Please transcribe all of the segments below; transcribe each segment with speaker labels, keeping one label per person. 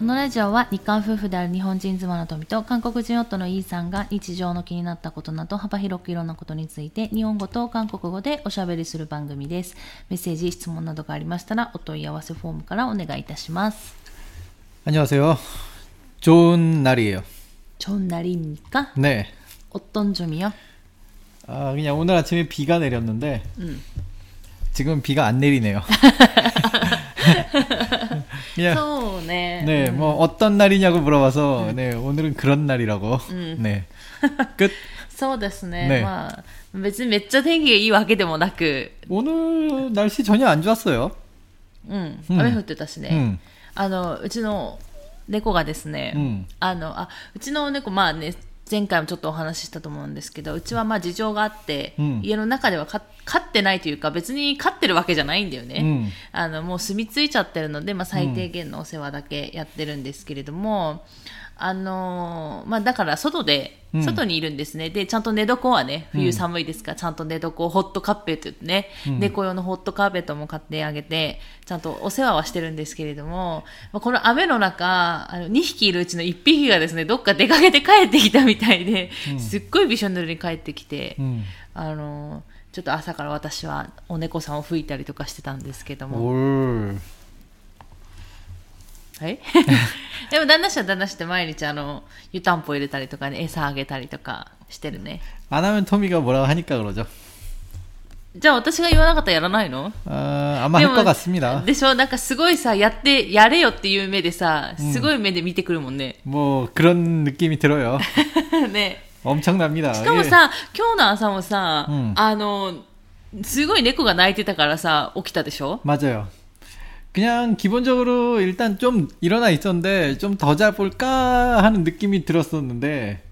Speaker 1: このラジオは日韓夫婦である日本人妻の富と韓国人夫のイーさんが日常の気になったことなど幅広くいろんなことについて日本語と韓国語でおしゃべりする番組です。メッセージ、質問などがありましたらお問い合わせフォームからお願いいたします。
Speaker 2: 안녕하세요. 좋은 날이에요.
Speaker 1: 좋은 날입니까?
Speaker 2: 네.
Speaker 1: 어떤 점이요?
Speaker 2: 아, 그냥 오늘 아침에 비가 내렸는데,
Speaker 1: 음.
Speaker 2: 지금 비가 안 내리네요. 그냥,
Speaker 1: そうね。
Speaker 2: 네, 뭐, 어떤 날이냐고 물어봐서, 네, 오늘은 그런 날이라고.
Speaker 1: 음.
Speaker 2: 네. 끝.
Speaker 1: そうですね。
Speaker 2: ね
Speaker 1: まあ、別にめっちゃ天気がいいわけでもなく、
Speaker 2: 오늘 날씨 전혀 안 좋았어요.
Speaker 1: うん、
Speaker 2: うん
Speaker 1: 雨降ってたしね。
Speaker 2: 음.
Speaker 1: あの、うちの猫がですね、
Speaker 2: うん
Speaker 1: あの、あ、うちの猫、まあね、前回もちょっとお話ししたと思うんですけど、うちはまあ事情があって、
Speaker 2: うん
Speaker 1: 家の中ではか飼っ てないというか、別に飼ってるわけじゃないんだよね。
Speaker 2: うん
Speaker 1: あの、もう住み着いちゃってるので、まあ最低限のお世話だけやってるんですけれども、あのーまあだから外で、
Speaker 2: うん
Speaker 1: 外にいるんですね。で、ちゃんと寝床はね、
Speaker 2: うん
Speaker 1: 冬寒いですから、ちゃんと寝床、ホットカーペットってね、
Speaker 2: うん
Speaker 1: 猫用のホットカーペットも買ってあげて、ちゃんとお世話はしてるんですけれども、まあこの雨の中、あの2匹いるうちの1匹がですね、どっか出かけて帰ってきたみたいで、
Speaker 2: うん
Speaker 1: すっごいびしょ濡れに帰ってきて、
Speaker 2: 음.
Speaker 1: あの、ちょっと朝から私はお猫さんを吹いたりとかしてたんですけども。
Speaker 2: 올.
Speaker 1: はいでも旦那氏は旦那氏って毎日あの、湯たんぽ入れたりとかね、餌あげたりとかしてるね。
Speaker 2: 안 하면 토미가 뭐라고 하니까 그러죠.
Speaker 1: じゃあ私が言わなかったらやらないの
Speaker 2: 아, 아마 할 것 같습니다.
Speaker 1: でしょなんかすごいさ、やって、やれよっていう目でさ、
Speaker 2: うん
Speaker 1: すごい目で見てくるもんね。
Speaker 2: 뭐, 그런 느낌이 들어요.
Speaker 1: ね。
Speaker 2: 엄청납니다.
Speaker 1: しかも
Speaker 2: 예.
Speaker 1: さ、今日の朝もさ、
Speaker 2: うん
Speaker 1: あの、すごい猫が泣いてたからさ、起きたでしょ
Speaker 2: 맞아요. 그냥 기본적으로 일단 좀 일어나 있었는데 좀 더 자볼까 하는 느낌이 들었었는데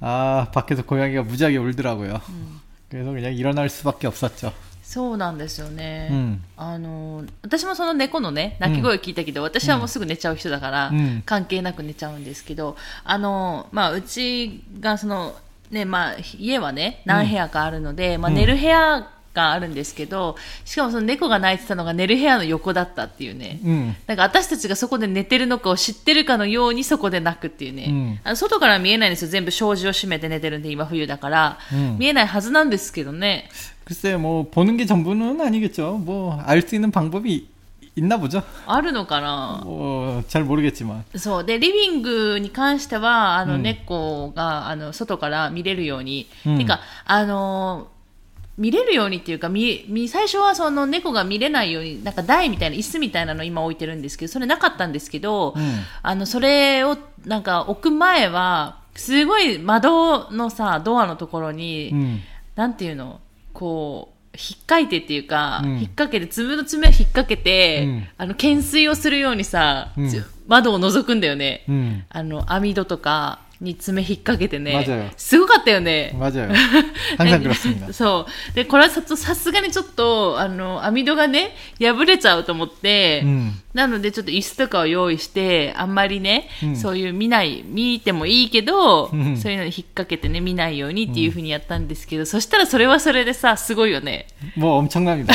Speaker 2: 아 밖에서 고양이가 무지하게 울더라고요. 그래서 그냥 일어날 수밖에 없었죠.
Speaker 1: そうなんですよね。
Speaker 2: うん。
Speaker 1: あの、私もその猫のね、鳴き声聞いたけど、私はもうすぐ寝ちゃう人だから、
Speaker 2: うん。
Speaker 1: 関係なく寝ちゃうんですけど、あの、まあ、うちがその、ね、まあ、家はね、何部屋かあるので、まあ、
Speaker 2: うん
Speaker 1: 寝る部屋があるんですけど、しかもその猫が泣いてたのが寝る部屋の横だったっていうね。
Speaker 2: 음.
Speaker 1: なんか私たちがそこで寝てるのかを知ってるかのようにそこで泣くっていうね。
Speaker 2: うん
Speaker 1: あの外から見えないんですよ。全部障子を閉めて寝てるんで、今冬だから。
Speaker 2: うん
Speaker 1: 見えないはずなんですけどね。
Speaker 2: 글쎄 뭐 보는 게 전부는 아니겠죠. 뭐 알 수 있는 방법이 있나 보죠.
Speaker 1: あるのかな
Speaker 2: 뭐 잘 모르겠지만.
Speaker 1: そう。で、リビングに関しては、あの、
Speaker 2: うん
Speaker 1: 猫が、あの、外から見れるように。
Speaker 2: うん
Speaker 1: てか、あのー 見れるようにっていうか、見、見、最初はその猫が見れないように、なんか台みたいな、椅子みたいなの今置いてるんですけど、それなかったんですけど、
Speaker 2: うん
Speaker 1: あの、それを、なんか置く前は、すごい窓のさ、ドアのところに、
Speaker 2: 음.
Speaker 1: なんていうのこう、引っかいてっていうか、
Speaker 2: うん
Speaker 1: 引っ掛けて、爪の爪を引っ掛けて、
Speaker 2: うん
Speaker 1: あの、懸垂をするようにさ、窓を覗くんだよね。
Speaker 2: 음.
Speaker 1: あの、網戸とかに爪引っ掛けてね。
Speaker 2: 맞아요
Speaker 1: すごかったよね。
Speaker 2: 맞아요. 항상 그렇습니다.
Speaker 1: そう。で、これはささすがにちょっと、あの、網戸がね、破れちゃうと思って、
Speaker 2: 음.
Speaker 1: なのでちょっと椅子とかを用意して、あんまりね、
Speaker 2: うん
Speaker 1: そういう見ない、見てもいいけど、
Speaker 2: うん
Speaker 1: そういうのに引っ掛けてね、見ないようにっていうふうにやったんですけど、そしたらそれはそれでさ、すごいよね。
Speaker 2: 뭐 엄청납니다.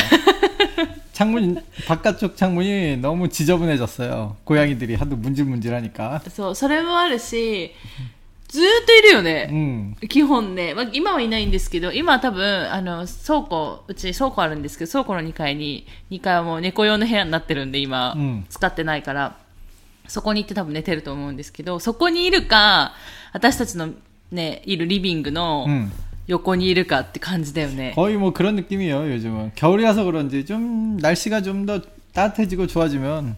Speaker 2: 창문 바깥쪽 창문이 너무 지저분해졌어요. 고양이들이 하도 문질문질하니까.
Speaker 1: そう、それもあるし、ずーっといるよね。
Speaker 2: 음.
Speaker 1: 基本ね、まあ、今はいないんですけど、今は多分、あの、倉庫、うち倉庫あるんですけど、倉庫の2階に、2階はもう猫用の部屋になってるんで、今、
Speaker 2: うん
Speaker 1: 使ってないから、そこに行って多分寝てると思うんですけど、そこにいるか、私たちのね、いるリビングの
Speaker 2: 음.
Speaker 1: 横にいるかって感じだよね。
Speaker 2: 거의 뭐 그런 느낌이에요, 요즘은. 겨울이라서 그런지 좀 날씨가 좀 더 따뜻해지고 좋아지면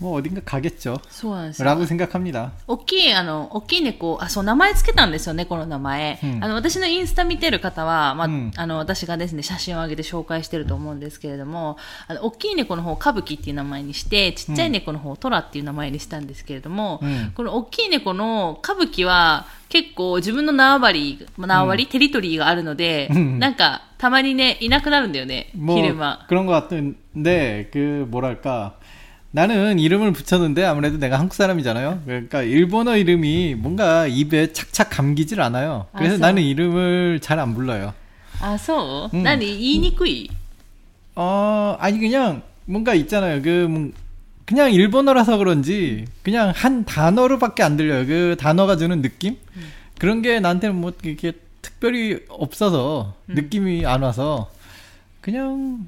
Speaker 2: 뭐 어딘가 가겠죠.
Speaker 1: そうなんですよ。
Speaker 2: 라고 생각합니다.
Speaker 1: 大きい、あの、大きい猫、あ、そう、名前つけたんですよ、猫の名前。
Speaker 2: うん
Speaker 1: あの、私のインスタ見てる方は、まあ、
Speaker 2: うん
Speaker 1: あの、私がですね、写真を上げて紹介してると思うんですけれども、あの、大きい猫の方を歌舞伎っていう名前にして、ちっちゃい猫の方をトラっていう名前にしたんですけれども、
Speaker 2: うん
Speaker 1: この大きい猫の歌舞伎は、結構自分の縄張り、まあ縄張り、テリトリーがあるので、
Speaker 2: うん
Speaker 1: なんか、たまにね、いなくなるんだよね、
Speaker 2: 뭐
Speaker 1: 昼間。
Speaker 2: 그런 것 같은데 그 뭐랄까 나는 이름을 붙였는데 아무래도 내가 한국 사람이잖아요. 그러니까 일본어 이름이 뭔가 입에 착착 감기질 않아요. 그래서
Speaker 1: 아,
Speaker 2: 나는 이름을 잘 안 불러요. 아, 소.
Speaker 1: 응. 난 이니쿠이.
Speaker 2: 어, 아니 그냥 뭔가 있잖아요. 그 그냥 일본어라서 그런지 그냥 한 단어로밖에 안 들려요. 그 단어가 주는 느낌? 음. 그런 게 나한테는 뭐 이렇게 특별히 없어서 음. 느낌이 안 와서 그냥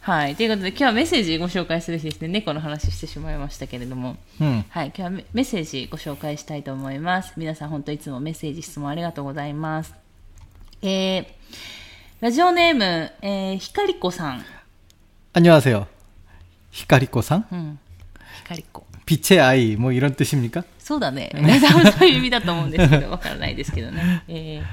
Speaker 1: はい。ということで、今日はメッセージご紹介する日ですね。猫の話してしまいましたけれども。うん、はい。今日はメッセージご紹介したいと思います。皆さん本当いつもメッセージ、質問ありがとうございます。えー、ラジオネーム、えー、ひかりこさん。
Speaker 2: 안녕하세 요。 ひかりこさん
Speaker 1: うん。ひかりこ。
Speaker 2: 빛의아이뭐이런뜻입니까
Speaker 1: そうだね。多分そういう意味だと思うんですけど、わからないですけどね。えー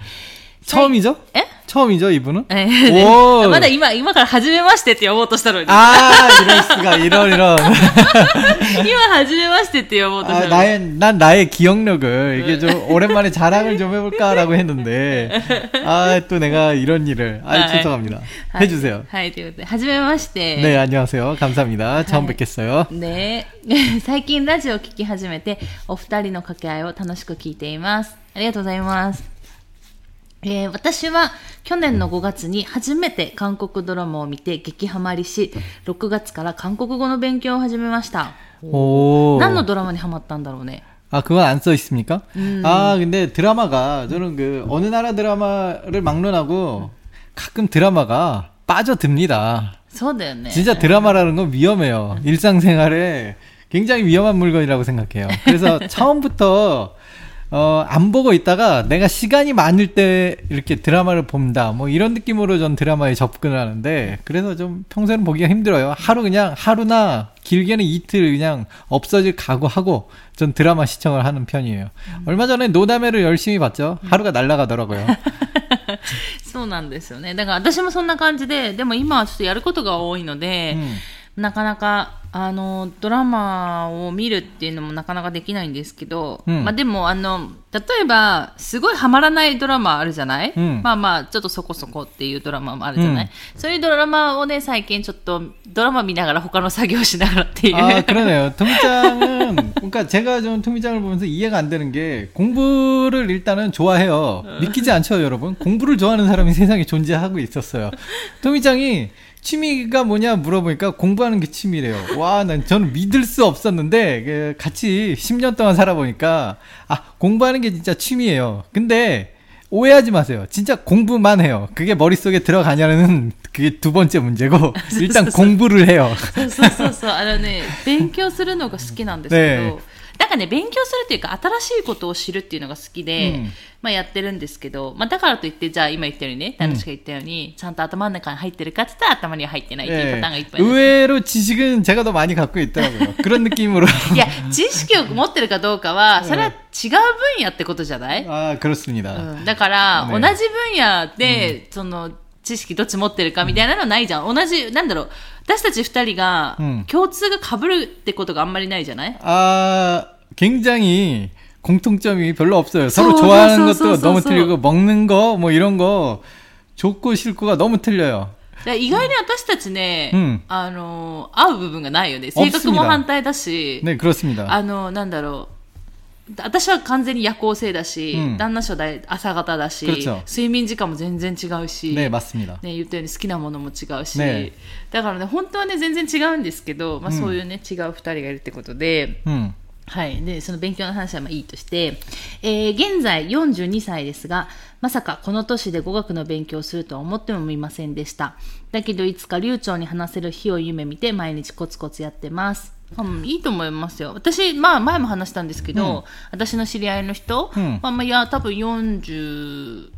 Speaker 2: 처음이죠?
Speaker 1: 에?
Speaker 2: 처음이죠, 이분은?
Speaker 1: 네. 오. 아, 맞다, 이마, 이마가 하즈메마시테 って呼ぼうとしたのに.
Speaker 2: 아, 이럴 수가, 이런, 이런.
Speaker 1: 이마 하즈메마시테 って呼ぼうとしたの
Speaker 2: 아, 나의, 난 나의 기억력을, 이게 좀, 오랜만에 자랑을 좀 해볼까라고 했는데, 아, 또 내가 이런 일을, 아, 아 죄송합니다. 해주세요.
Speaker 1: 하즈메마시테.
Speaker 2: 네, 안녕하세요. 감사합니다. 처음 뵙겠어요.
Speaker 1: 네. 最近ラジオを聞き始めて、お二人の掛け合いを楽しく聞いています。ありがとうございます。 えー、私は去年の5月に初めて韓国ドラマを見て激ハマりし、6月から韓国語の勉強を始めました。お何のドラマにハマったんだろうね。
Speaker 2: 아그건안써있습니까음아근데드라마가저는그어느나라드라마를막론하고가끔드라마가빠져듭니다
Speaker 1: そうだよね。
Speaker 2: 진짜드라마라는건위험해요일상생활에굉장히위험한물건이라고생각해요그래서처음부터 어, 안 보고 있다가 내가 시간이 많을 때 이렇게 드라마를 본다. 뭐 이런 느낌으로 전 드라마에 접근을 하는데 그래서 좀 평소에는 보기가 힘들어요. 하루 그냥 하루나 길게는 이틀 그냥 없어질 각오하고 전 드라마 시청을 하는 편이에요. 음. 얼마 전에 노다메를 열심히 봤죠. 하루가 날아가더라고요.
Speaker 1: そうなんですよね。だから私もそんな感じで、でも今はちょっとやることが多いので、うんなかなか、 あの、ドラマを見るっていうのもなかなかできないんですけど、うん、まあでも、あの、例えば、すごいハマらないドラマあるじゃない、うん、まあまあ、ちょっとそこそこっていうドラマもあるじゃない、うん、そういうドラマをね、最近ちょっと、ドラマ見ながら他の作業しながらっていう。あ、
Speaker 2: 그러네 요。 トミちゃん은그러니까제가좀토미짱을보면서이해가안되는게공부를일단은좋아해요믿기지않죠여러분공부를좋아하는사람이세상에존재하고있었어요토미짱이 취미가 뭐냐 물어보니까 공부하는 게 취미래요. 와, 난 저는 믿을 수 없었는데 그 같이 10년 동안 살아보니까 아 공부하는 게 진짜 취미예요. 근데 오해하지 마세요. 진짜 공부만 해요. 그게 머릿속에 들어가냐는 그게 두 번째 문제고 일단 공부를 해요.
Speaker 1: そうそうそうあのね勉強するのが好きなんですけど なんかね、勉強するっていうか、新しいことを知るっていうのが好きで、うん、まあやってるんですけど、まあだからといって、じゃあ今言ったようにね、楽しく言ったように、ちゃんと頭の中に入ってるかって言ったら頭には入ってないっていうパターンがいっぱい、
Speaker 2: ね。의외로지식은제가더많이갖고있더라고요 그런느낌으로
Speaker 1: いや、知識を持ってるかどうかは、それは違う分野ってことじゃない
Speaker 2: ああ、그렇습니다
Speaker 1: うん、だから、同じ分野で、その、知識どっち持ってるかみたいなのはないじゃん。同じ、なんだろう、私たち二人が、共通が被るってことがあんまりないじゃない、
Speaker 2: ああ、 굉장히 공통점이 별로 없어요. 서로 좋아하는 것도 너무 틀리고 먹는 거 뭐 이런 거 좋고 싫고가 너무 틀려요.
Speaker 1: 意外に私たちね、うん、あの、合う部分がないよね。性格も反対だし。ね、그렇습니다。あの、なんだろう。私は完全に夜行性だし、うん、旦那氏は朝方だし、睡眠時間も全然違うし、
Speaker 2: ね、
Speaker 1: ね、言ったように好きなものも違うし、ね、だからね、本当はね、全然違うんですけど、まあ、そういうね、違う二人がいるってことで、うん はい。で、その勉強の話はまあいいとして、えー、現在42歳ですが、まさかこの年で語学の勉強をするとは思ってもみませんでした。だけどいつか流暢に話せる日を夢見て毎日コツコツやってます。うん、いいと思いますよ。私、まあ前も話したんですけど、うん、私の知り合いの人、うん、まあまあいや、多分40、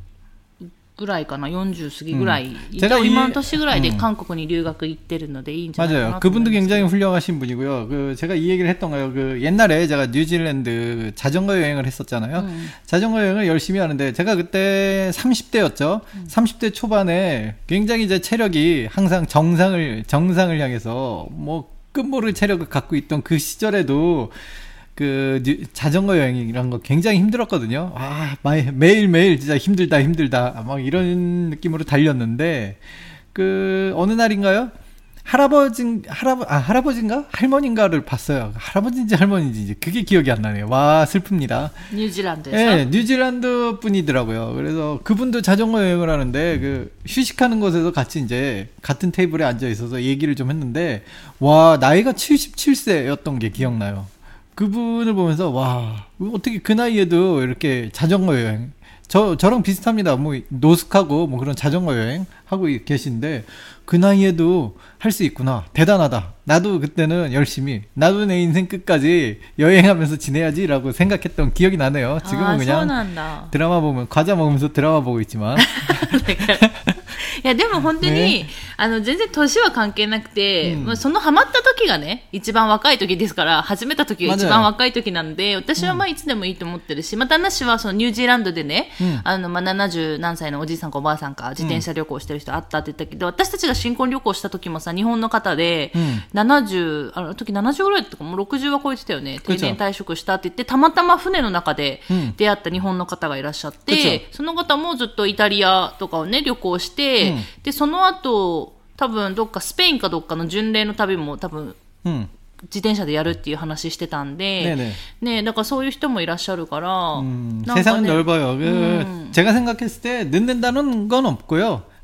Speaker 1: ぐらいかな40過ぎぐらい、음. 제가 이만年 ぐらいで 한국에 留学行ってるのでいいんじゃないかな
Speaker 2: 맞아요. 그분도 굉장히 훌륭하신 분이고요. 그 제가 이 얘기를 했던 거예요. 그 옛날에 제가 뉴질랜드 자전거 여행을 했었잖아요. 음. 자전거 여행을 열심히 하는데 제가 그때 30대였죠. 음. 30대 초반에 굉장히 제 체력이 항상 정상을 정상을 향해서 뭐 끝모를 체력을 갖고 있던 그 시절에도 그 자전거 여행이란 거 굉장히 힘들었거든요. 아, 매일 매일 진짜 힘들다 힘들다 막 이런 느낌으로 달렸는데 그 어느 날인가요? 할아버지 할아버 아 할아버지인가 할머니인가를 봤어요. 할아버지인지 할머니인지 이제 그게 기억이 안 나네요. 와 슬픕니다.
Speaker 1: 뉴질랜드에서.
Speaker 2: 네, 뉴질랜드 분이더라고요. 그래서 그분도 자전거 여행을 하는데 그 휴식하는 곳에서 같이 이제 같은 테이블에 앉아 있어서 얘기를 좀 했는데 와 나이가 77세였던 게 기억나요. 그분을 보면서 와 어떻게 그 나이에도 이렇게 자전거 여행 저 저랑 비슷합니다. 뭐 노숙하고 뭐 그런 자전거 여행 하고 계신데 그 나이에도 할 수 있구나. 대단하다. 나도 그때는 열심히 나도 내 인생 끝까지 여행하면서 지내야지라고 생각했던 기억이 나네요. 지금은
Speaker 1: 아,
Speaker 2: 그냥
Speaker 1: 서운한다.
Speaker 2: 드라마 보면 과자 먹으면서 드라마 보고 있지만
Speaker 1: いや、でも本当に、
Speaker 2: ね。
Speaker 1: あの、全然年は関係なくて、
Speaker 2: うん。
Speaker 1: まあ、そのハマった時がね、一番若い時ですから、始めた時が一番若い時なんで、私はまあいつでもいいと思ってるし、また話はそのニュージーランドでね、
Speaker 2: うん。
Speaker 1: あの、まあ、70何歳のおじいさんかおばあさんか自転車旅行してる人あったって言ったけど、私たちが新婚旅行した時もさ、日本の方で、
Speaker 2: うん。
Speaker 1: 70、あの時70ぐらいだったかもう60は超えてたよね。定年退職したって言って、たまたま船の中で
Speaker 2: うん。
Speaker 1: 出会った日本の方がいらっしゃって、その方もずっとイタリアとかをね、旅行して、
Speaker 2: うん
Speaker 1: で、その後、多分どっかスペインかどっかの巡礼の旅も多分
Speaker 2: 음.
Speaker 1: 自転車でやるっていう話してたんで、
Speaker 2: 네네.
Speaker 1: ねだからそういう人もいらっしゃるから、
Speaker 2: 음,
Speaker 1: なんか
Speaker 2: 세상은
Speaker 1: ね
Speaker 2: 넓어요. 그
Speaker 1: 음.
Speaker 2: 제가 생각했을 때 늦는다는 건 없고요.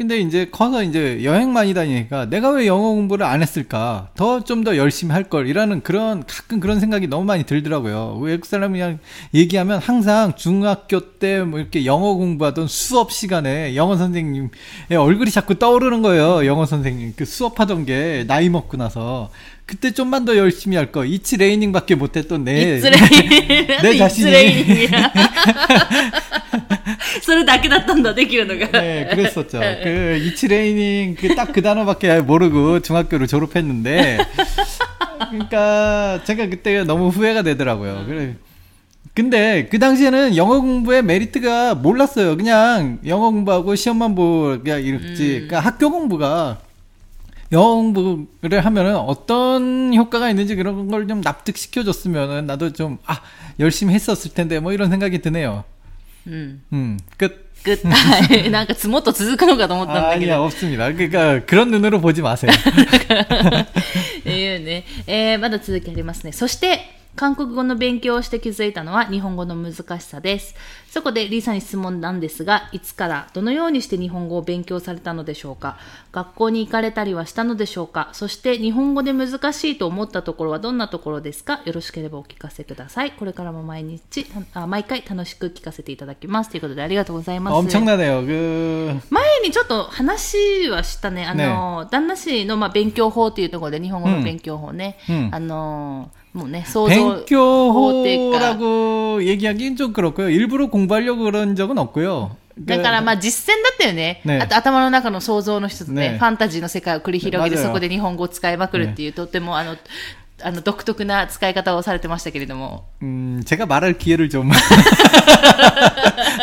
Speaker 2: 근데 이제 커서 이제 여행 많이 다니니까 내가 왜 영어 공부를 안 했을까? 더 좀더 더 열심히 할 걸이라는 그런 가끔 그런 생각이 너무 많이 들더라고요. 외국 사람이 그냥 얘기하면 항상 중학교 때 뭐 이렇게 영어 공부하던 수업 시간에 영어 선생님의 얼굴이 자꾸 떠오르는 거예요. 영어 선생님 그 수업하던 게 나이 먹고 나서 그때 좀만 더 열심히 할 거. 이츠 레이닝밖에 못했던 내
Speaker 1: 내 자신이 それだけだったんだ、できるのが。
Speaker 2: 네, 그랬었죠. 그 이치레이닝 그 딱 그 단어밖에 모르고 중학교를 졸업했는데, 그러니까 제가 그때 너무 후회가 되더라고요. 그래. 근데 그 당시에는 영어 공부의 메리트가 몰랐어요. 그냥 영어 공부하고 시험만 보고 그냥 이랬지. 그러니까 학교 공부가 영어 공부를 하면은 어떤 효과가 있는지 그런 걸 좀 납득시켜줬으면은 나도 좀, 아, 열심히 했었을 텐데, 뭐 이런 생각이 드네요.
Speaker 1: うん。
Speaker 2: 음, 끝.
Speaker 1: グッはいなんかもっと続くのかと思ったんだけ
Speaker 2: 아니야
Speaker 1: ど。
Speaker 2: 없습니다. 그러니까 그런 눈으로 보지 마세요.
Speaker 1: っていうね。えーまだ続きありますね。そして、韓国語の勉強をして気づいたのは日本語の難しさです。 そこでリーさんに質問なんですが、いつからどのようにして日本語を勉強されたのでしょうか学校に行かれたりはしたのでしょうかそして日本語で難しいと思ったところはどんなところですかよろしければお聞かせください。これからも毎日、あ毎回楽しく聞かせていただきます。ということでありがとうございます。
Speaker 2: 엄청나네요. 그
Speaker 1: 前にちょっと話はしたね。あの、旦那氏のまあ勉強法っていうところで日本語の勉強法ね。
Speaker 2: うん
Speaker 1: あの、もうね、想像
Speaker 2: 勉強法라고 얘기하기는 좀 그렇고요. 일부러 공 부하려고 그런 적은 없고요.
Speaker 1: だからまあ実践だったよね。
Speaker 2: ね
Speaker 1: あと頭の中の想像の一つね
Speaker 2: ね
Speaker 1: ファンタジーの世界を繰り広げて
Speaker 2: ね
Speaker 1: そこで日本語を使いまくるっていう、とってもあの、あの独特な使い方をされてましたけれども。
Speaker 2: 음, 제가 말할 기회를 좀.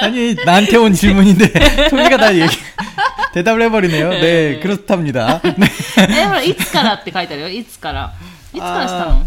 Speaker 2: 아니, 나한테 온 질문인데, 토미가 다 얘기, 대답을 해버리네요. 네, 그렇답니다. 네.
Speaker 1: え、ほら、いつからって書いてあるよ。いつから。いつからしたの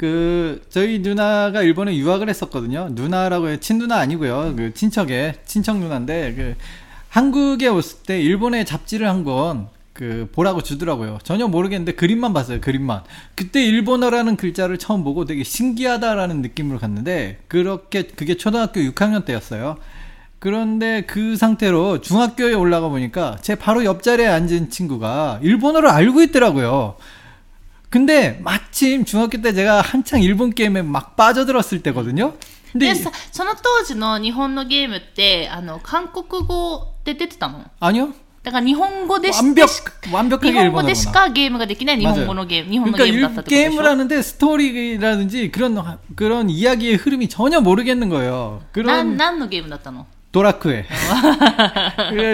Speaker 2: 그, 저희 누나가 일본에 유학을 했었거든요. 누나라고 해, 친누나 아니고요. 그, 친척의, 친척 누나인데, 그, 한국에 왔을 때 일본의 잡지를 한 권, 그, 보라고 주더라고요. 전혀 모르겠는데 그림만 봤어요, 그림만. 그때 일본어라는 글자를 처음 보고 되게 신기하다라는 느낌으로 갔는데, 그렇게, 그게 초등학교 6학년 때였어요. 그런데 그 상태로 중학교에 올라가 보니까 제 바로 옆자리에 앉은 친구가 일본어를 알고 있더라고요. 근데 마침 중학교 때 제가 한창 일본 게임에 막 빠져들었을 때거든요. 근데 その当時の日本のゲームってあの韓国語で出てたの？아니요.
Speaker 1: 그러니까 日本語で
Speaker 2: 완벽 완벽하게
Speaker 1: 日本語でしか ゲームができない 일본어 게임, 일본어
Speaker 2: 그러니까
Speaker 1: 게임 같다.
Speaker 2: 게임을 하는데 스토리라든지 그런 그런 이야기의 흐름이 전혀 모르겠는 거예요. 그런
Speaker 1: 何のゲームだったの?
Speaker 2: ドラクエ.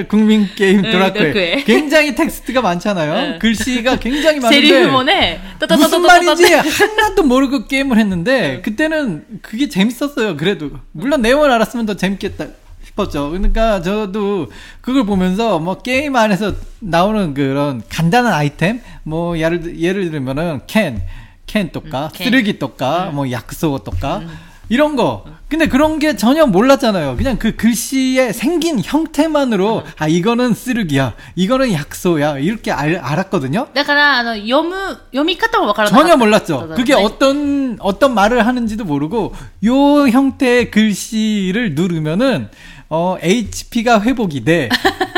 Speaker 2: 국민 게임
Speaker 1: ドラクエ.
Speaker 2: 굉장히 텍스트가 많잖아요. 글씨가 굉장히 많은데.
Speaker 1: セリフもね.
Speaker 2: 무슨 말인지 하나도 모르고 게임을 했는데 그때는 그게 재밌었어요. 그래도 물론 내용을 알았으면 더 재밌겠다. 싶었죠. 그러니까 저도 그걸 보면서 뭐 게임 안에서 나오는 그런 간단한 아이템, 뭐 예를 예를 들면은 캔, 캔 똑까, 쓰레기 똑까, 뭐 약소 똑까, 음. 이런 거. 근데 그런 게 전혀 몰랐잖아요. 그냥 그 글씨의 생긴 형태만으로 아 이거는 쓰르기야, 이거는 약소야 이렇게 알, 알았거든요.
Speaker 1: 그러니까 여무 여미카타가 몰라.
Speaker 2: 전혀 몰랐죠. 그게 어떤 어떤 말을 하는지도 모르고 요 형태의 글씨를 누르면은 어 HP가 회복이 돼.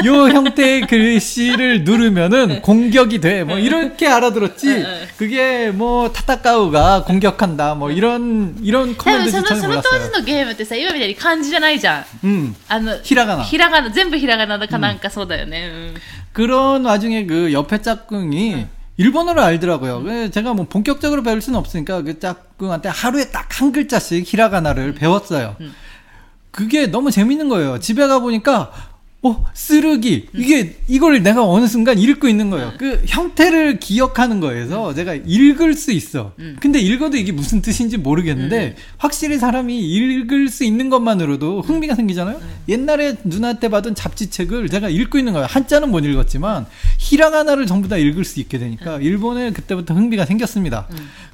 Speaker 2: 요 형태의 글씨를 누르면은 공격이 돼. 뭐 이렇게 알아들었지. 그게 뭐 타타카우가 공격한다. 뭐 이런 이런
Speaker 1: 多分
Speaker 2: 커맨드지
Speaker 1: その
Speaker 2: 전혀
Speaker 1: その当時
Speaker 2: 몰랐어요.
Speaker 1: のゲームってさ、今みたいに漢字じゃないじゃん。
Speaker 2: 음.
Speaker 1: あの、
Speaker 2: 히라가나.
Speaker 1: ひらがな、全部ひらがなだかなんかそうだよね。
Speaker 2: 그런 와중에 그 옆에 짝꿍이 일본어를 알더라고요. 그래서 제가 뭐 본격적으로 배울 수는 없으니까 그 짝꿍한테 하루에 딱 한 글자씩 히라가나를 배웠어요. 그게 너무 재밌는 거예요. 집에 가 보니까 어 쓰르기 이게 이걸 내가 어느 순간 읽고 있는 거예요. 그 형태를 기억하는 거에서 제가 읽을 수 있어. 근데 읽어도 이게 무슨 뜻인지 모르겠는데 확실히 사람이 읽을 수 있는 것만으로도 흥미가 생기잖아요. 옛날에 누나한테 받은 잡지책을 제가 읽고 있는 거예요. 한자는 못 읽었지만 히라가나를 전부 다 읽을 수 있게 되니까 일본에 그때부터 흥미가 생겼습니다.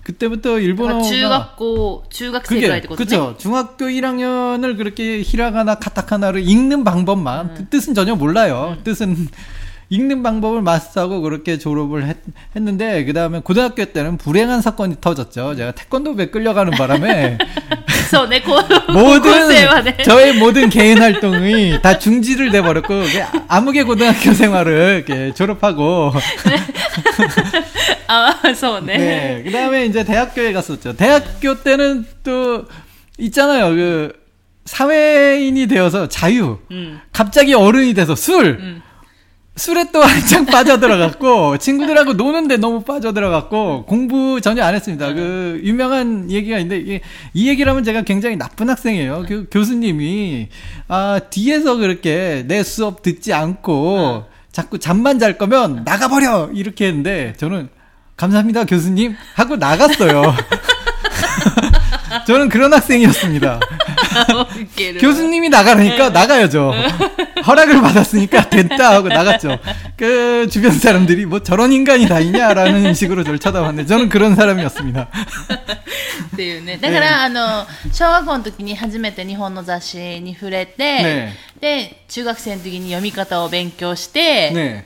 Speaker 2: 그때부터 일본어가
Speaker 1: 즐겁고
Speaker 2: 주각색으로
Speaker 1: 되거든요.
Speaker 2: 그렇죠. 중학교 1학년을 그렇게 히라가나 카타카나를 읽는 방법만 음. 그 뜻은 전혀 몰라요. 음. 뜻은 읽는 방법을 마스터하고 그렇게 졸업을 했, 는데그 다음에 고등학교 때는 불행한 사건이 터졌죠. 제가 태권도에 끌려가는 바람에 모든 저의 모든 개인 활동이 다 중지를 돼 버렸고 아무개 고등학교 생활을 이렇게 졸업하고
Speaker 1: 아, 그래서
Speaker 2: 네. 그다음에 이제 대학교에 갔었죠. 대학교 때는 또 있잖아요. 그 사회인이 되어서 자유.
Speaker 1: 음.
Speaker 2: 갑자기 어른이 돼서 술.
Speaker 1: 음.
Speaker 2: 술에 또 한창 빠져들어갔고, 친구들하고 노는데 너무 빠져들어갔고, 공부 전혀 안 했습니다. 그, 유명한 얘기가 있는데, 이게, 이 얘기를 하면 제가 굉장히 나쁜 학생이에요. 그 교수님이, 아, 뒤에서 그렇게 내 수업 듣지 않고, 자꾸 잠만 잘 거면 나가버려! 이렇게 했는데, 저는, 감사합니다, 교수님. 하고 나갔어요. 저는 그런 학생이었습니다.
Speaker 1: ウケる。
Speaker 2: 교수님이 나가라니까 나가야죠. 허락을 받았으니까 됐다 하고 나갔죠. 그 주변 사람들이 뭐 저런 인간이 다 있냐라는 식으로 저를 쳐다봤는데 저는 그런 사람이었습니다.
Speaker 1: っていうね。だから、あの、小学校の時に初めて日本の雑誌に触れて、
Speaker 2: ね
Speaker 1: で、中学生の時に読み方を勉強して、
Speaker 2: 네.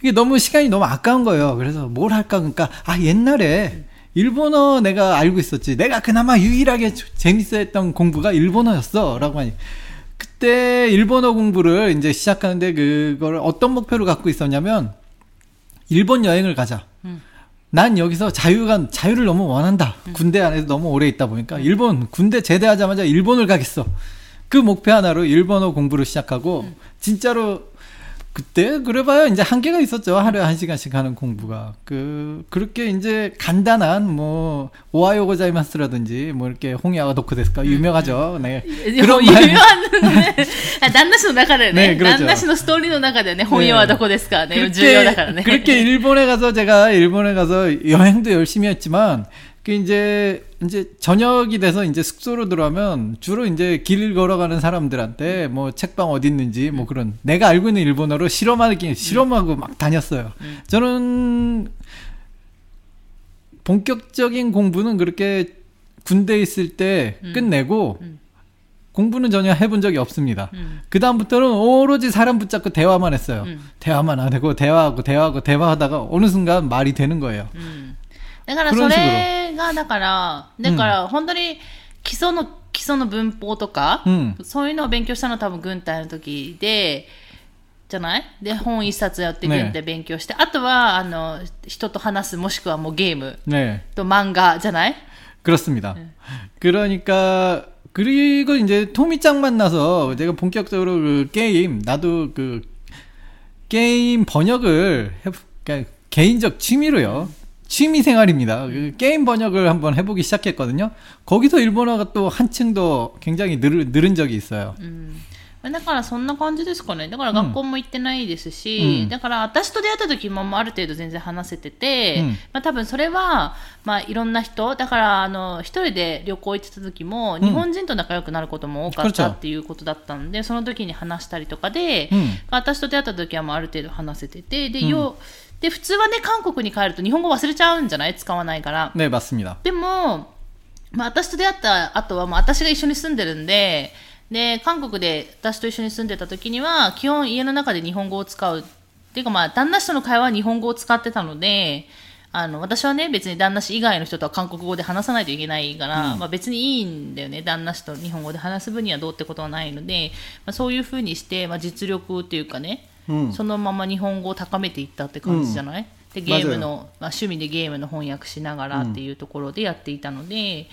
Speaker 2: 이게 너무 시간이 너무 아까운 거예요. 그래서 뭘 할까 그러니까 아 옛날에 일본어 내가 알고 있었지. 내가 그나마 유일하게 조- 재밌어 했던 공부가 일본어였어 라고 하니 그때 일본어 공부를 이제 시작하는데 그걸 어떤 목표를 갖고 있었냐면 일본 여행을 가자. 난 여기서 자유가 자유를 너무 원한다. 군대 안에서 너무 오래 있다 보니까 일본 군대 제대하자마자 일본을 가겠어. 그 목표 하나로 일본어 공부를 시작하고 진짜로 그때 그래봐야 이제 한계가 있었죠. 하루에 한 시간씩 하는 공부가 그 그렇게 이제 간단한 뭐 오하요 고자이마스라든지 뭐 이렇게 홍야가 도쿠데스까 유명하죠. 네
Speaker 1: 有有名ね。あ旦那氏の中でね
Speaker 2: ね그렇죠
Speaker 1: 旦那氏のストーリーの中でね、本屋はどこですかね、重
Speaker 2: 그렇게,
Speaker 1: 要だからね。
Speaker 2: 그렇게 일본에 가서 제가 일본에 가서 여행도 열심히 했지만 그 이제 이제 저녁이 돼서 이제 숙소로 들어가면 주로 이제 길 걸어가는 사람들한테 뭐 책방 어디 있는지 뭐 그런 내가 알고 있는 일본어로 실험하기 실험하고 막 다녔어요. 저는 본격적인 공부는 그렇게 군대 있을 때 끝내고 공부는 전혀 해본 적이 없습니다.
Speaker 1: 음.
Speaker 2: 그 다음부터는 오로지 사람 붙잡고 대화만 했어요.
Speaker 1: 음.
Speaker 2: 대화만 안 하고 대화하고 대화하고 대화하다가 어느 순간 말이 되는 거예요.
Speaker 1: だからそ
Speaker 2: フランス語
Speaker 1: れが、だから、だから本当に基礎の、基礎の文法とか、
Speaker 2: うん
Speaker 1: そういうのを勉強したのは多分軍隊の時で、じゃないで、本一冊やって軍隊勉強して、あとは、あの、人と話す、もしくはもうゲーム
Speaker 2: 네.
Speaker 1: と漫画じゃない
Speaker 2: 그렇습니다. 그러니까 그리고 이제 토미짱 만나서 제가 본격적으로 그 게임 나도 그 게임 번역을 해 그러니까 개인적 취미로요. 취미 생활입니다. 그 게임 번역을 한번 해보기 시작했거든요. 거기서 일본어가 또 한층 더 굉장히 늘, 늘은 적이 있어요.
Speaker 1: うんだからそんな感じですかね。だから学校も行ってないですし、
Speaker 2: うん
Speaker 1: だから私と出会った時もまあある程度全然話せてて、
Speaker 2: うん
Speaker 1: まあ多分それは、まあいろんな人、だからあの、一人で旅行行ってた時も、
Speaker 2: ん
Speaker 1: 日本人と仲良くなることも多かっ
Speaker 2: 그렇죠
Speaker 1: たっていうことだったんで、その時に話したりとかで、
Speaker 2: うん
Speaker 1: 私と出会った時はもうある程度話せてて、で、
Speaker 2: うん
Speaker 1: よう、 で、普通はね、韓国に帰ると日本語忘れちゃうんじゃない？使わないから。
Speaker 2: ね、バスミだ。
Speaker 1: でも、まあ、私と出会った後は、まあ私が一緒に住んでるんで、で、韓国で私と一緒に住んでた時には、基本家の中で日本語を使う。っていうかまあ、旦那氏との会話は日本語を使ってたので、あの、私はね、別に旦那氏以外の人とは韓国語で話さないといけないから、うん、まあ別にいいんだよね。旦那氏と日本語で話す分にはどうってことはないので、まあそういうふうにして、まあ実力っていうかね、そのまま日本語を高めていったって感じじゃない、でゲームの、まあ、趣味でゲームの翻訳しながらっていうところでやっていたので、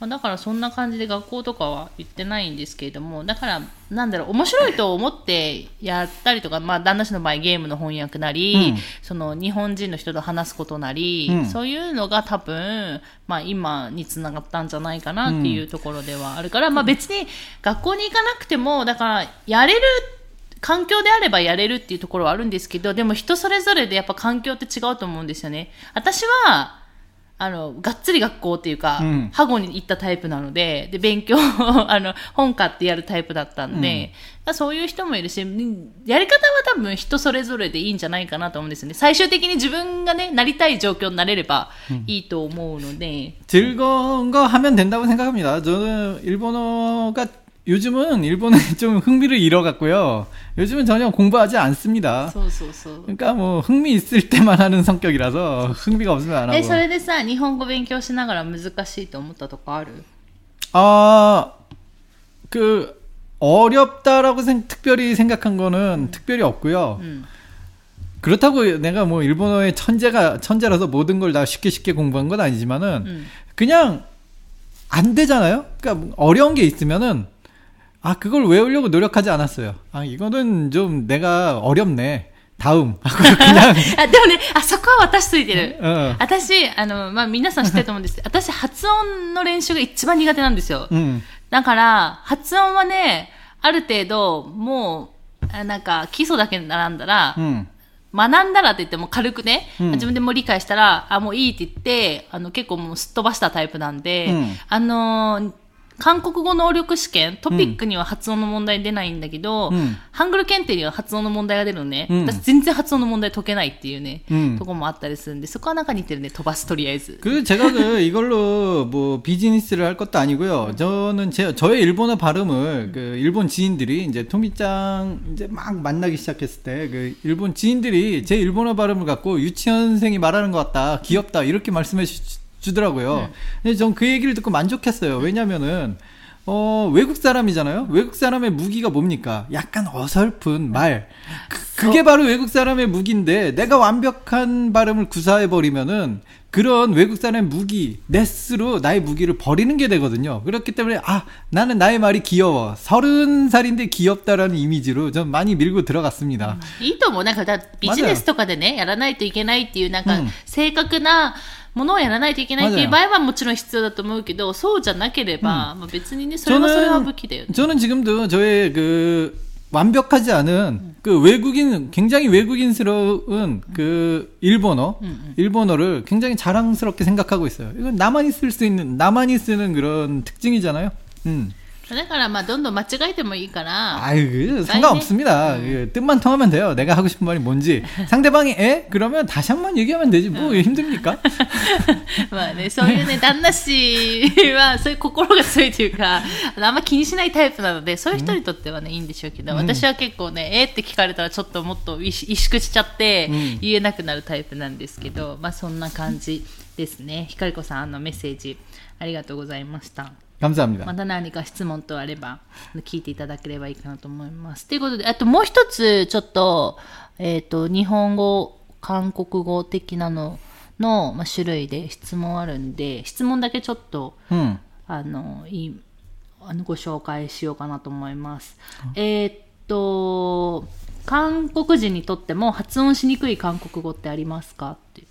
Speaker 1: まあ、だからそんな感じで学校とかは行ってないんですけれどもだからなんだろう面白いと思ってやったりとか、まあ、旦那氏の場合ゲームの翻訳なり、
Speaker 2: うん、
Speaker 1: その日本人の人と話すことなり、
Speaker 2: うん、
Speaker 1: そういうのが多分、まあ、今につながったんじゃないかなっていうところではあるから、うん、まあ、別に学校に行かなくてもだからやれるって環境であればやれるっていうところはあるんですけど、でも人それぞれでやっぱ環境って違うと思うんですよね。私は、あの、がっつり学校っていうか、
Speaker 2: うん
Speaker 1: ハゴに行ったタイプなので、で、勉強を、あの、本買ってやるタイプだったんで、そういう人もいるし、うんやり方は多分人それぞれでいいんじゃないかなと思うんですよね。最終的に自分がね、なりたい状況になれればいいと思うので、
Speaker 2: 즐거운 거 하면 된다고 생각합니다. 저는 일본어가 요즘은 일본에 좀 흥미를 잃어갔고요. 요즘은 전혀 공부하지 않습니다.
Speaker 1: そうそうそう。
Speaker 2: 그러니까 뭐 흥미 있을 때만 하는 성격이라서 흥미가 없으면 안
Speaker 1: え、そ
Speaker 2: 하고.
Speaker 1: れでさ、日本語勉強しながら難しいと思ったとこある
Speaker 2: 아, 그 어렵다라고 생- 특별히 생각한 거는 특별히 없고요.
Speaker 1: うん。
Speaker 2: 그렇다고 내가 뭐 일본어의 천재가 천재라서 모든 걸 다 쉽게 쉽게 공부한 건 아니지만은
Speaker 1: うん。
Speaker 2: 그냥 안 되잖아요. 그러니까 어려운 게 있으면은 아 그걸 외우려고 노력하지 않았어요. 아 이거는 좀 내가 어렵네. 다음 하고 그냥
Speaker 1: あ、でもね、あ、そこは私ついてる。
Speaker 2: 어,
Speaker 1: 私、あの、まあ、皆さん知ってると思うんですけど、私、発音の練習が一番苦手なんですよ。
Speaker 2: 음,
Speaker 1: だから、発音はね、ある程度、もう、あなんか、基礎だけ並んだら、
Speaker 2: 음,
Speaker 1: 学んだらって言っても軽くね、
Speaker 2: うん
Speaker 1: 自分でもう理解したら、あ、もういいって言って、あの、結構もうすっ飛ばしたタイプなんで、
Speaker 2: うん
Speaker 1: あのー 韓国語能力試験、トピックには発音の問題出ないんだけど、
Speaker 2: うん
Speaker 1: ハングル検定には発音の問題が出るのね。
Speaker 2: うん
Speaker 1: 私全然発音の問題解けないっていうね、
Speaker 2: うん
Speaker 1: とこもあったりするんで、そこはなんか似てるね、飛ばすとりあえず。
Speaker 2: 그 제가 그 이걸로 뭐 비즈니스를 할 것도 아니고요. 저는 제 저의 일본어 발음을 그 일본 지인들이 이제 토미짱 이제 막 만나기 시작했을 때 그 일본 지인들이 제 일본어 발음을 갖고 유치원생이 말하는 것 같다, 귀엽다 이렇게 말씀해 주, 주더라고요. 근데 전 그 얘기를 듣고 만족했어요. 왜냐면은 어, 외국 사람이잖아요? 외국 사람의 무기가 뭡니까? 약간 어설픈 말. 그, 게 바로 외국 사람의 무기인데, 내가 완벽한 발음을 구사해버리면은, 그런 외국 사람의 무기, 네스로 나의 무기를 버리는 게 되거든요. 그렇기 때문에, 아, 나는 나의 말이 귀여워. 서른 살인데 귀엽다라는 이미지로 좀 많이 밀고 들어갔습니다.
Speaker 1: いいと思う。なんかだ、ビジネスとかでね、やらないといけないっていう、なんか
Speaker 2: うん、
Speaker 1: 正確な ものをやらないといけないっていう場
Speaker 2: ま
Speaker 1: 合はもちろん必要だと思うけど、そうじゃなければ、まあ別にね、それはそれは武器だよね。
Speaker 2: 저는 지금도 저의 그 완벽하지 않은 그 외국인 굉장히 외국인스러운 그 일본어 일본어를 굉장히 자랑스럽게 생각하고 있어요. 이건 나만이 쓸 수 있는 나만이 쓰는 그런 특징이잖아요. 음.
Speaker 1: だからまあどんどん間違えてもいいから、
Speaker 2: 아유, 그 상관없습니다. 그 뜻만 통하면 돼요. 내가 하고 싶은 말이 뭔지. 상대방이 에? 그러면 다시 한 번 얘기하면 되지. 뭐 힘듭니까?
Speaker 1: まあね、そういうね、旦那氏は、そういう心が強いというか、あのあんま気にしないタイプなので、そういう人にとってはね、いいんでしょうけど、私は結構ね、えーって聞かれたらちょっともっと萎萎縮しちゃって
Speaker 2: うん、
Speaker 1: 言えなくなるタイプなんですけど、まあそんな感じですね。ひかりこさん、あのメッセージ、ありがとうございました。 また何か質問とあれば聞いていただければいいかなと思います。ということで、あともう一つちょっと、えっ、ー、と、日本語、韓国語的なのの、ま、種類で質問あるんで、質問だけちょっと、
Speaker 2: うん、
Speaker 1: あの、いあのご紹介しようかなと思います。うん、えっ、と、韓国人にとっても発音しにくい韓国語ってありますか？って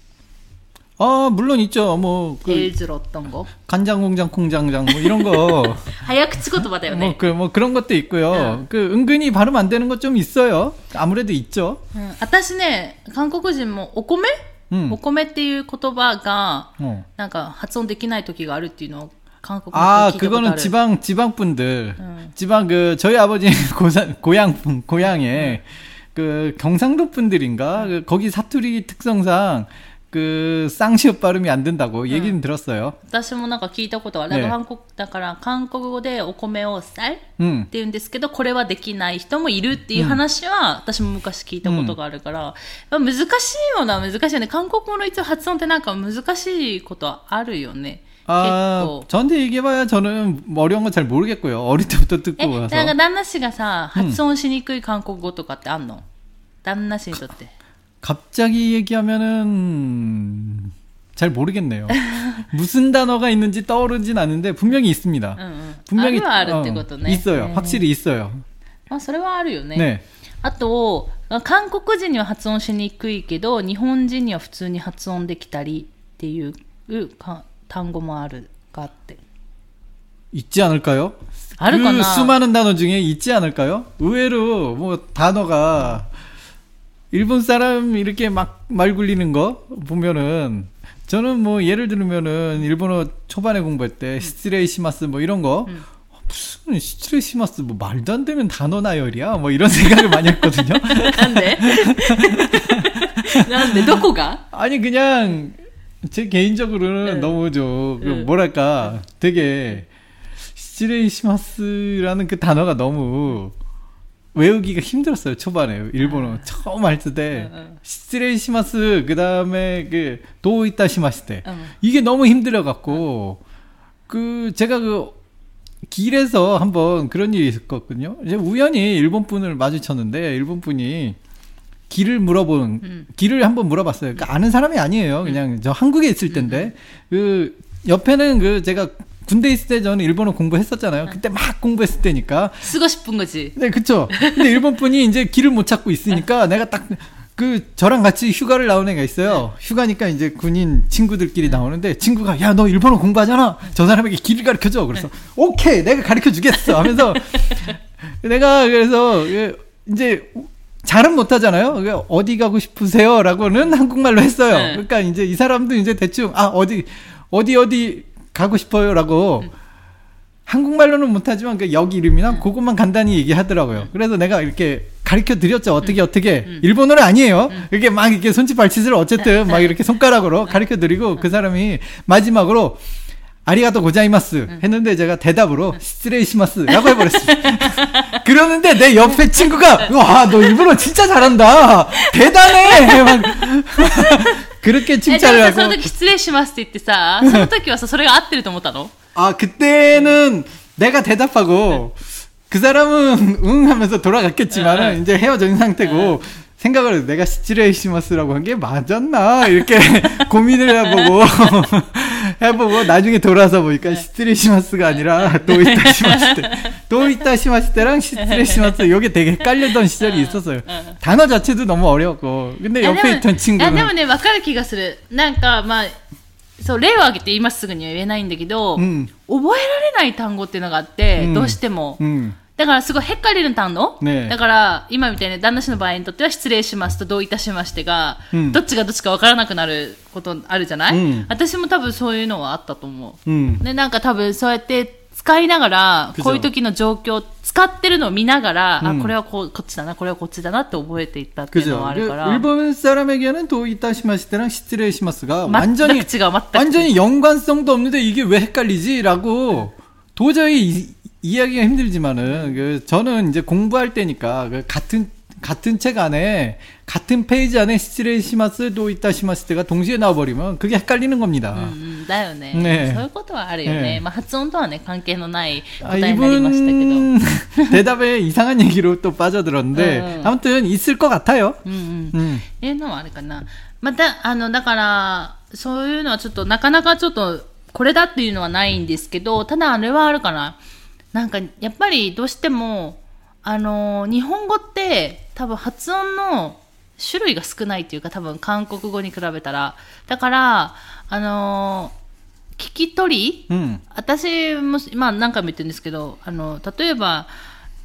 Speaker 2: 아, 물론 있죠. 뭐,
Speaker 1: エ
Speaker 2: 그,
Speaker 1: ーズロットン語
Speaker 2: 간장 공장 콩장장 뭐 이런 거.
Speaker 1: 早口言葉だよ
Speaker 2: 뭐,
Speaker 1: ね。
Speaker 2: 그, 뭐 그런 것도 있고요. 그, 은근히 발음 안 되는 것 좀 있어요. 아무래도 있죠.
Speaker 1: うん私ね、韓国人もお米、
Speaker 2: うん
Speaker 1: お米っていう言葉が、
Speaker 2: 어.
Speaker 1: なんか発音できない時があるっていうのを韓国の
Speaker 2: 아,
Speaker 1: 人聞いたことあ
Speaker 2: 그거는
Speaker 1: る。
Speaker 2: 지방, 지방 분들.
Speaker 1: 응.
Speaker 2: 지방 그, 저희 아버지 고산, 고향, 분- 고향에 그 경상도 분들인가? 그 거기 사투리 특성상 그 쌍시옷 발음이 안 된다고 얘기는 들었어요.
Speaker 1: 私もなんか聞いたことがある。
Speaker 2: ね
Speaker 1: だから韓国だから韓国語でお米を쌀 っ
Speaker 2: 음.
Speaker 1: て言うんですけど、これはできない人もいるっていう話は、私も昔聞いたことがあるから、まあ難しいものは難しいよね。韓国語の一応発音ってなんか難しいことはあるよね。
Speaker 2: 아,
Speaker 1: 結構。
Speaker 2: 저한테 얘기해봐야 저는 뭐 어려운 건 잘 모르겠고요. 어릴 때부터
Speaker 1: え、
Speaker 2: 듣고
Speaker 1: なん
Speaker 2: 와서.
Speaker 1: か旦那氏がさ、発音しにくい韓国語とかってあんの旦那氏にとって。
Speaker 2: 갑자기 얘기하면은 잘 모르겠네요. 무슨 단어가 있는지 떠오르진 않는데 분명히 있습니다.
Speaker 1: うんうん。
Speaker 2: 분명히
Speaker 1: あるはあるってことね。
Speaker 2: 어, 있어요.
Speaker 1: うん
Speaker 2: 확실히 있어요.
Speaker 1: まあ、それはあるよね。
Speaker 2: 네.
Speaker 1: あと、韓国人には発音しにくいけど、日本人には普通に発音できたりっていうか単語もあるかって。
Speaker 2: 있지 않을까요?
Speaker 1: 아르까나.
Speaker 2: 그 수많은 단어 중에 있지 않을까요? 의외로 뭐 단어가 일본 사람 이렇게 막 말 굴리는 거 보면은 저는 뭐 예를 들면은 일본어 초반에 공부할 때 시트레이시마스 뭐 이런 거
Speaker 1: 음.
Speaker 2: 어, 무슨 시트레시마스 뭐 말도 안 되는 단어 나열이야 뭐 이런 생각을 많이 했거든요.
Speaker 1: 난데 난데 도코가
Speaker 2: 아니 그냥 제 개인적으로는
Speaker 1: 응.
Speaker 2: 너무 좀 응.
Speaker 1: 그
Speaker 2: 뭐랄까 되게 시트레시마스라는 그 단어가 너무 외우기가 힘들었어요 초반에 일본어 처음 할때
Speaker 1: 네, 네.
Speaker 2: 시레이시마스 그 다음에 그 도이타시마스 때
Speaker 1: 응.
Speaker 2: 이게 너무 힘들어 갖고 그 제가 그 길에서 한번 그런 일이 있었거든요. 이제 우연히 일본 분을 마주쳤는데 일본 분이 길을 물어본
Speaker 1: 음.
Speaker 2: 길을 한번 물어봤어요. 그러니까 아는 사람이 아니에요. 그냥 저 한국에 있을 텐데 그 옆에는 그 제가 군대 있을 때 저는 일본어 공부했었잖아요. 아. 그때 막 공부했을 때니까.
Speaker 1: 쓰고 싶은 거지.
Speaker 2: 네, 그쵸. 근데 일본 분이 이제 길을 못 찾고 있으니까 아. 내가 딱, 그, 저랑 같이 휴가를 나온 애가 있어요. 네. 휴가니까 이제 군인 친구들끼리 네. 나오는데 친구가, 야, 너 일본어 공부하잖아? 저 사람에게 길을 가르쳐 줘. 그래서, 네. 오케이! 내가 가르쳐 주겠어. 하면서, 내가 그래서, 그 이제, 잘은 못하잖아요. 어디 가고 싶으세요?라고는 한국말로 했어요. 그러니까 이제 이 사람도 이제 대충 아 어디 어디 어디 가고 싶어요? 라고 한국말로는 못하지만 그 역 이름이나 그것만 간단히 얘기하더라고요. 그래서 내가 이렇게 가르쳐 드렸죠. 어떻게 어떻게 일본어는 아니에요. 이렇게 막 이렇게 손짓 발짓을 어쨌든 막 이렇게 손가락으로 가르쳐 드리고 그 사람이 마지막으로 아리가또 고자이마스 했는데 제가 대답으로 시츠레이시마스라고 해버렸습니다. 그러는데 내 옆에 친구가 와 너 일본어 진짜 잘한다 대단해 막 그렇게
Speaker 1: え、でも
Speaker 2: 칭찬을
Speaker 1: さ、その
Speaker 2: 하고
Speaker 1: 時失礼しますって言ってさ、その時はさ、それが合ってると思ったの
Speaker 2: 아, 그때는 내가 대답하고 그 사람은 응 하면서 돌아갔겠지만은
Speaker 1: 응.
Speaker 2: 이제 헤어진 상태고 생각을 해요. 내가 시치레이시마스라고 한 게 맞았나 이렇게 고민을 해보고 해보고 나중에 돌아서 보니까 시치레이시마스가 아니라 도이타시마스 때 도이타시마스 때랑 시치레이시마스 이게 되게 헷갈렸던 시절이 있었어요. 단어 자체도 너무 어려웠고 근데
Speaker 1: いや
Speaker 2: 옆에
Speaker 1: でも
Speaker 2: 있던
Speaker 1: いやで
Speaker 2: 친구는
Speaker 1: もね、わかる気がする。なんか、まあ、そう、例を挙げて今すぐには言えないんだけど、
Speaker 2: うん
Speaker 1: 覚えられない単語っていうのがあって、
Speaker 2: うん
Speaker 1: どうしても。
Speaker 2: 음,
Speaker 1: だからすごいへっかりる単語、
Speaker 2: ね
Speaker 1: だから今みたいに旦那氏の場合にとっては失礼しますとどういたしましてが、
Speaker 2: うん
Speaker 1: どっちがどっちかわからなくなることあるじゃない、
Speaker 2: うん
Speaker 1: 私も多分そういうのはあったと思う。
Speaker 2: 음.
Speaker 1: で、なんか多分そうやって使いながら、
Speaker 2: 그죠
Speaker 1: こういう時の状況、使ってるのを見ながら、あ、
Speaker 2: うん
Speaker 1: これはこうこっちだな、これはこっちだなって覚えていったっていうの
Speaker 2: 그죠.
Speaker 1: はある
Speaker 2: 그
Speaker 1: から。
Speaker 2: 일본 사람에게는 도이타시마시테랑 시트레이시마스가
Speaker 1: 全く
Speaker 2: 완전히
Speaker 1: 違う、全く。
Speaker 2: 완전히 연관성도 없는데 이게 왜 헷갈리지라고 도저히 이, 이해하기가 힘들지만은 그 저는 이제 공부할 때니까 그 같은 같은 책 안에 같은 페이지 안에 시트레이시마스 도이타시마시테가 동시에 나와버리면 그게 헷갈리는 겁니다.
Speaker 1: うんうん、だよね
Speaker 2: ね
Speaker 1: そういうことはあるよね。
Speaker 2: ね
Speaker 1: まあ発音とはね、関係のない答
Speaker 2: 아,
Speaker 1: えになりましたけど。
Speaker 2: 이분 대답에 이상한 얘기로 또 빠져들었는데
Speaker 1: 응, 응.
Speaker 2: 아무튼 있을 것 같아요.
Speaker 1: うんうん。
Speaker 2: 음.
Speaker 1: いうのはあるかな。また、あの、だから、そういうのはちょっと、なかなかちょっと、これだっていうのはないんですけど、ただあれはあるかな。 なんか、やっぱりどうしても、あの、日本語って、多分発音の種類が少ないっていうか、多分韓国語に比べたら。だから、あの、聞き取り
Speaker 2: 음.
Speaker 1: 私も、まあ何回も言ってるんですけど、あの、例えば、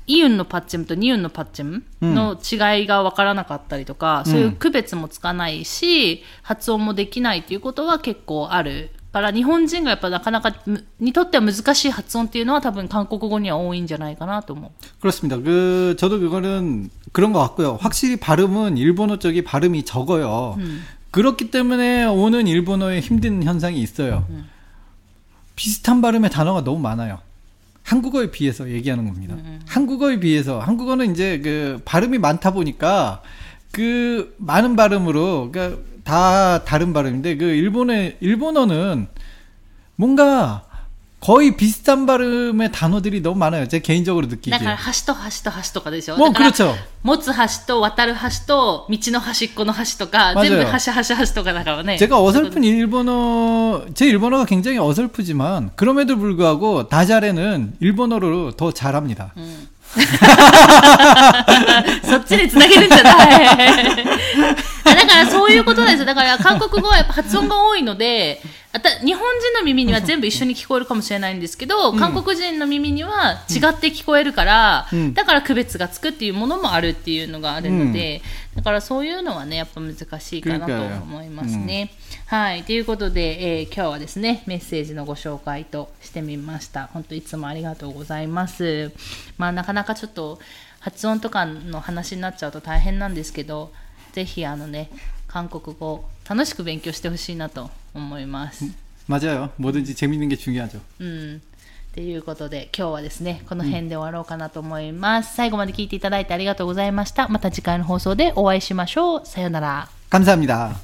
Speaker 1: イウンのパッチムとニウンのパッチムの違いが分からなかったりとか、そういう区別もつかないし、発音もできないっていうことは結構ある。 から日本人がやっぱなかなかむにとっては難しい発音っていうのは多分韓国語には多いんじゃないかなと思う。
Speaker 2: 그렇습니다. 그 저도 그거는 그런 것 같고요. 확실히 발음은 일본어 쪽이 발음이 적어요. 그렇기 때문에 오는 일본어에 힘든 현상이 있어요. 비슷한 발음의 단어가 너무 많아요. 한국어에 비해서 얘기하는 겁니다. 한국어에 비해서 한국어는 이제 그 발음이 많다 보니까 그 많은 발음으로 그러니까 다 다른 발음인데 그 일본의 일본어는 뭔가 거의 비슷한 발음의 단어들이 너무 많아요. 제 개인적으로
Speaker 1: だ
Speaker 2: 느끼기에.
Speaker 1: から橋と橋と橋とかでしょ
Speaker 2: 뭐
Speaker 1: だから
Speaker 2: 그렇죠.
Speaker 1: 持つ橋と渡る橋と道の端っこの橋とか
Speaker 2: 맞아요
Speaker 1: 全部橋橋橋とかだからね。
Speaker 2: 제가 어설픈 일본어 제 일본어가 굉장히 어설프지만 그럼에도 불구하고 다잘에는 일본어로 더 잘합니다.
Speaker 1: そっちで繋げるんじゃないあだからそう いうことですよ。だから韓国語はやっぱ発音が多いので、あた日本人の耳には全部一緒に聞こえるかもしれないんですけど、韓国人の耳には違って聞こえるから、
Speaker 2: うん
Speaker 1: だから区別がつくっていうものもあるっていうのがあるので、だからそういうのはね、やっぱ難しいかなと思いますね。はい。ということで、えー今日はですね、メッセージのご紹介としてみました。本当いつもありがとうございます。まあなかなかちょっと発音とかの話になっちゃうと大変なんですけど、ぜひあのね、韓国語楽しく勉強してほしいなと思います。
Speaker 2: 맞아요. 뭐든지 재밌는 게 중요하죠.
Speaker 1: うん。ということで、今日はですね、この辺で終わろうかなと思います。最後まで聞いていただいてありがとうございました。また次回の放送でお会いしましょう。さようなら。
Speaker 2: 감사합니다.